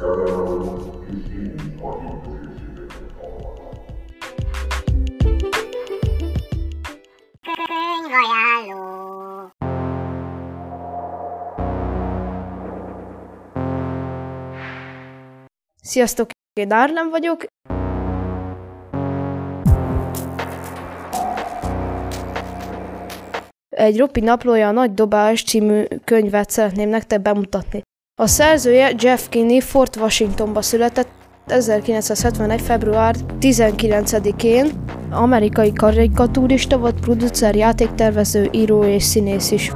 Sziasztok, én Árlem vagyok. Egy Ropi naplója a Nagy Dobás című könyvet szeretném nektek bemutatni. A szerzője Jeff Kinney Fort Washingtonba született 1971. február 19-én. Amerikai karikaturista volt, producer, játéktervező, író és színész is.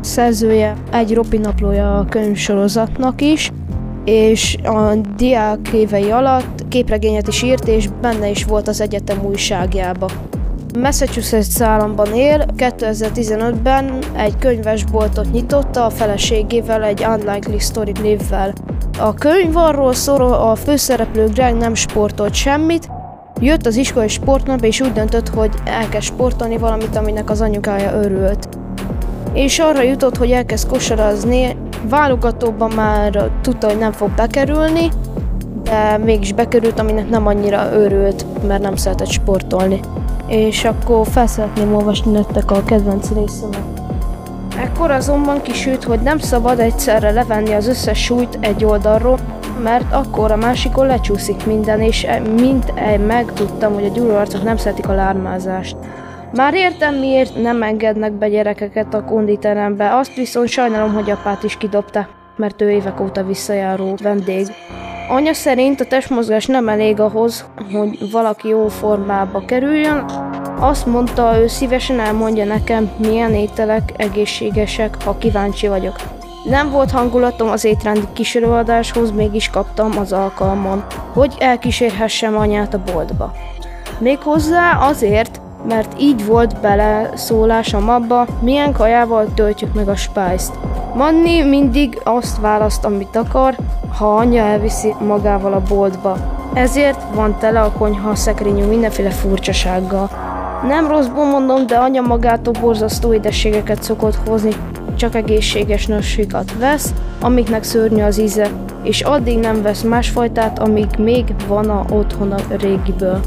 Szerzője egy Ropi naplója a könyvsorozatnak is, és a diák évei alatt képregényet is írt, és benne is volt az egyetem újságjába. Massachusetts államban él, 2015-ben egy könyvesboltot nyitotta a feleségével egy Unlikely Story névvel. A könyv arról szól, a főszereplő Greg nem sportolt semmit, jött az iskolai sportnap és úgy döntött, hogy elkezd sportolni valamit, aminek az anyukája örült. És arra jutott, hogy elkezd kosarazni, válogatóban már tudta, hogy nem fog bekerülni, de mégis bekerült, aminek nem annyira örült, mert nem szeretett sportolni. És akkor fel szeretném olvasni nektek a kedvenc részemet. Ekkor azonban kisült, hogy nem szabad egyszerre levenni az összes súlyt egy oldalról, mert akkor a másikon lecsúszik minden, és e- mint e- megtudtam, hogy a gyúróarcok nem szeretik a lármázást. Már értem, miért nem engednek be gyerekeket a konditerembe, azt viszont sajnálom, hogy apát is kidobta, mert ő évek óta visszajáró vendég. Anya szerint a testmozgás nem elég ahhoz, hogy valaki jó formába kerüljön. Azt mondta, ő szívesen elmondja nekem, milyen ételek egészségesek, ha kíváncsi vagyok. Nem volt hangulatom az étrendi kísérőadáshoz, mégis kaptam az alkalmon, hogy elkísérhessem anyát a boltba. Méghozzá azért, mert így volt bele szólásom abba, milyen kajával töltjük meg a spájzt. Manni mindig azt választ, amit akar, ha anyja elviszi magával a boltba. Ezért van tele a konyha szekrényű mindenféle furcsasággal. Nem rosszból mondom, de anya magától borzasztó édességeket szokott hozni, csak egészséges nösséget vesz, amiknek szörnyű az íze, és addig nem vesz másfajtát, amíg még van a otthon a régiből.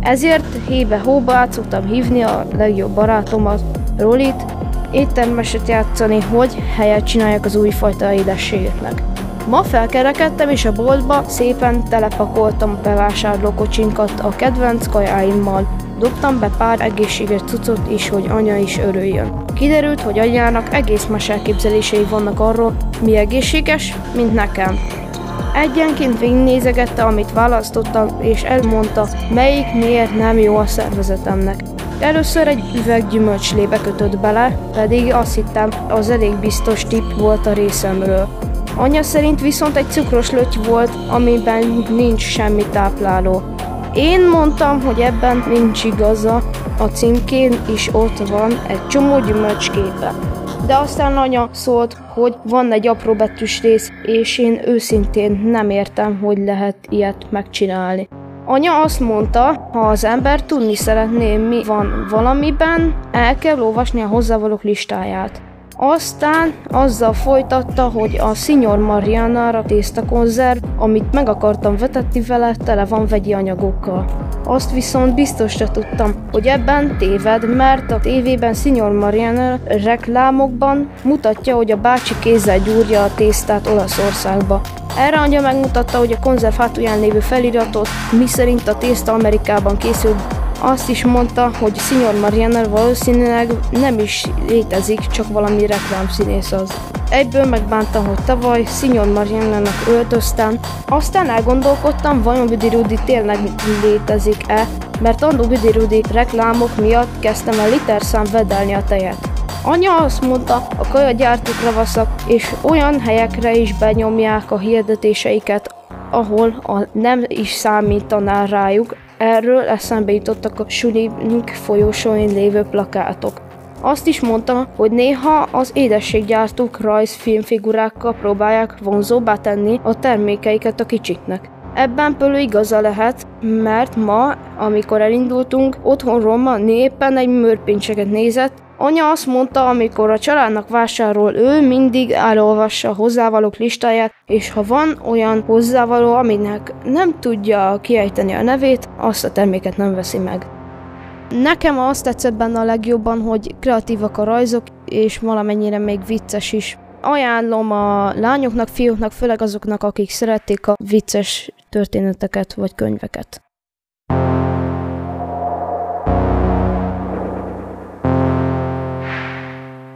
Ezért hébe-hóba át szoktam hívni a legjobb barátomat, Rolit, éttermeset játszani, hogy helyet csináljak az újfajta édességeknek. Ma felkerekedtem, és a boltba szépen telepakoltam a bevásárlókocsinkat a kedvenc kajáimmal. Dobtam be pár egészséges cuccot is, hogy anya is örüljön. Kiderült, hogy anyának egész más elképzelései vannak arról, mi egészséges, mint nekem. Egyenként végignézegette, amit választottam, és elmondta, melyik miért nem jó a szervezetemnek. Először egy üveg gyümölcslébe kötött bele, pedig azt hittem, az elég biztos tipp volt a részemről. Anya szerint viszont egy cukros löty volt, amiben nincs semmi tápláló. Én mondtam, hogy ebben nincs igaza, a címkén is ott van egy csomó gyümölcsképe. De aztán anya szólt, hogy van egy apró betűs rész, és én őszintén nem értem, hogy lehet ilyet megcsinálni. Anya azt mondta, ha az ember tudni szeretné, mi van valamiben, el kell olvasni a hozzávalók listáját. Aztán azzal folytatta, hogy a Signor Mariana tészta konzerv, amit meg akartam vetetni vele, tele van vegyi anyagokkal. Azt viszont biztosra tudtam, hogy ebben téved, mert a tévében Signor Mariana reklámokban mutatja, hogy a bácsi kézzel gyúrja a tésztát Olaszországba. Erre anya megmutatta, hogy a konzerv hátulján lévő feliratot, miszerint a tészta Amerikában készült, azt is mondta, hogy Signor Mariana valószínűleg nem is létezik, csak valami reklámszínész az. Egyből megbántam, hogy tavaly Signor Mariana-nak öltöztem, aztán elgondolkodtam, vajon Büdi Rudi tényleg létezik-e, mert andó Büdi Rudi reklámok miatt kezdtem el literszám vedelni a tejet. Anya azt mondta, a kajagyártók ravaszak, és olyan helyekre is benyomják a hirdetéseiket, ahol a nem is számítaná rájuk, Erről eszembe jutottak a sulink folyosóin lévő plakátok. Azt is mondta, hogy néha az édességgyártók rajzfilmfigurákkal próbálják vonzóbbá tenni a termékeiket a kicsiknek. Ebben pölő igaza lehet, mert ma, amikor elindultunk, otthonról ma éppen egy mörpincseket nézett, Anya azt mondta, amikor a családnak vásárol, ő mindig elolvassa a hozzávalók listáját, és ha van olyan hozzávaló, aminek nem tudja kiejteni a nevét, azt a terméket nem veszi meg. Nekem azt tetszett benne a legjobban, hogy kreatívak a rajzok, és valamennyire még vicces is. Ajánlom a lányoknak, fiúknak, főleg azoknak, akik szerették a vicces történeteket vagy könyveket.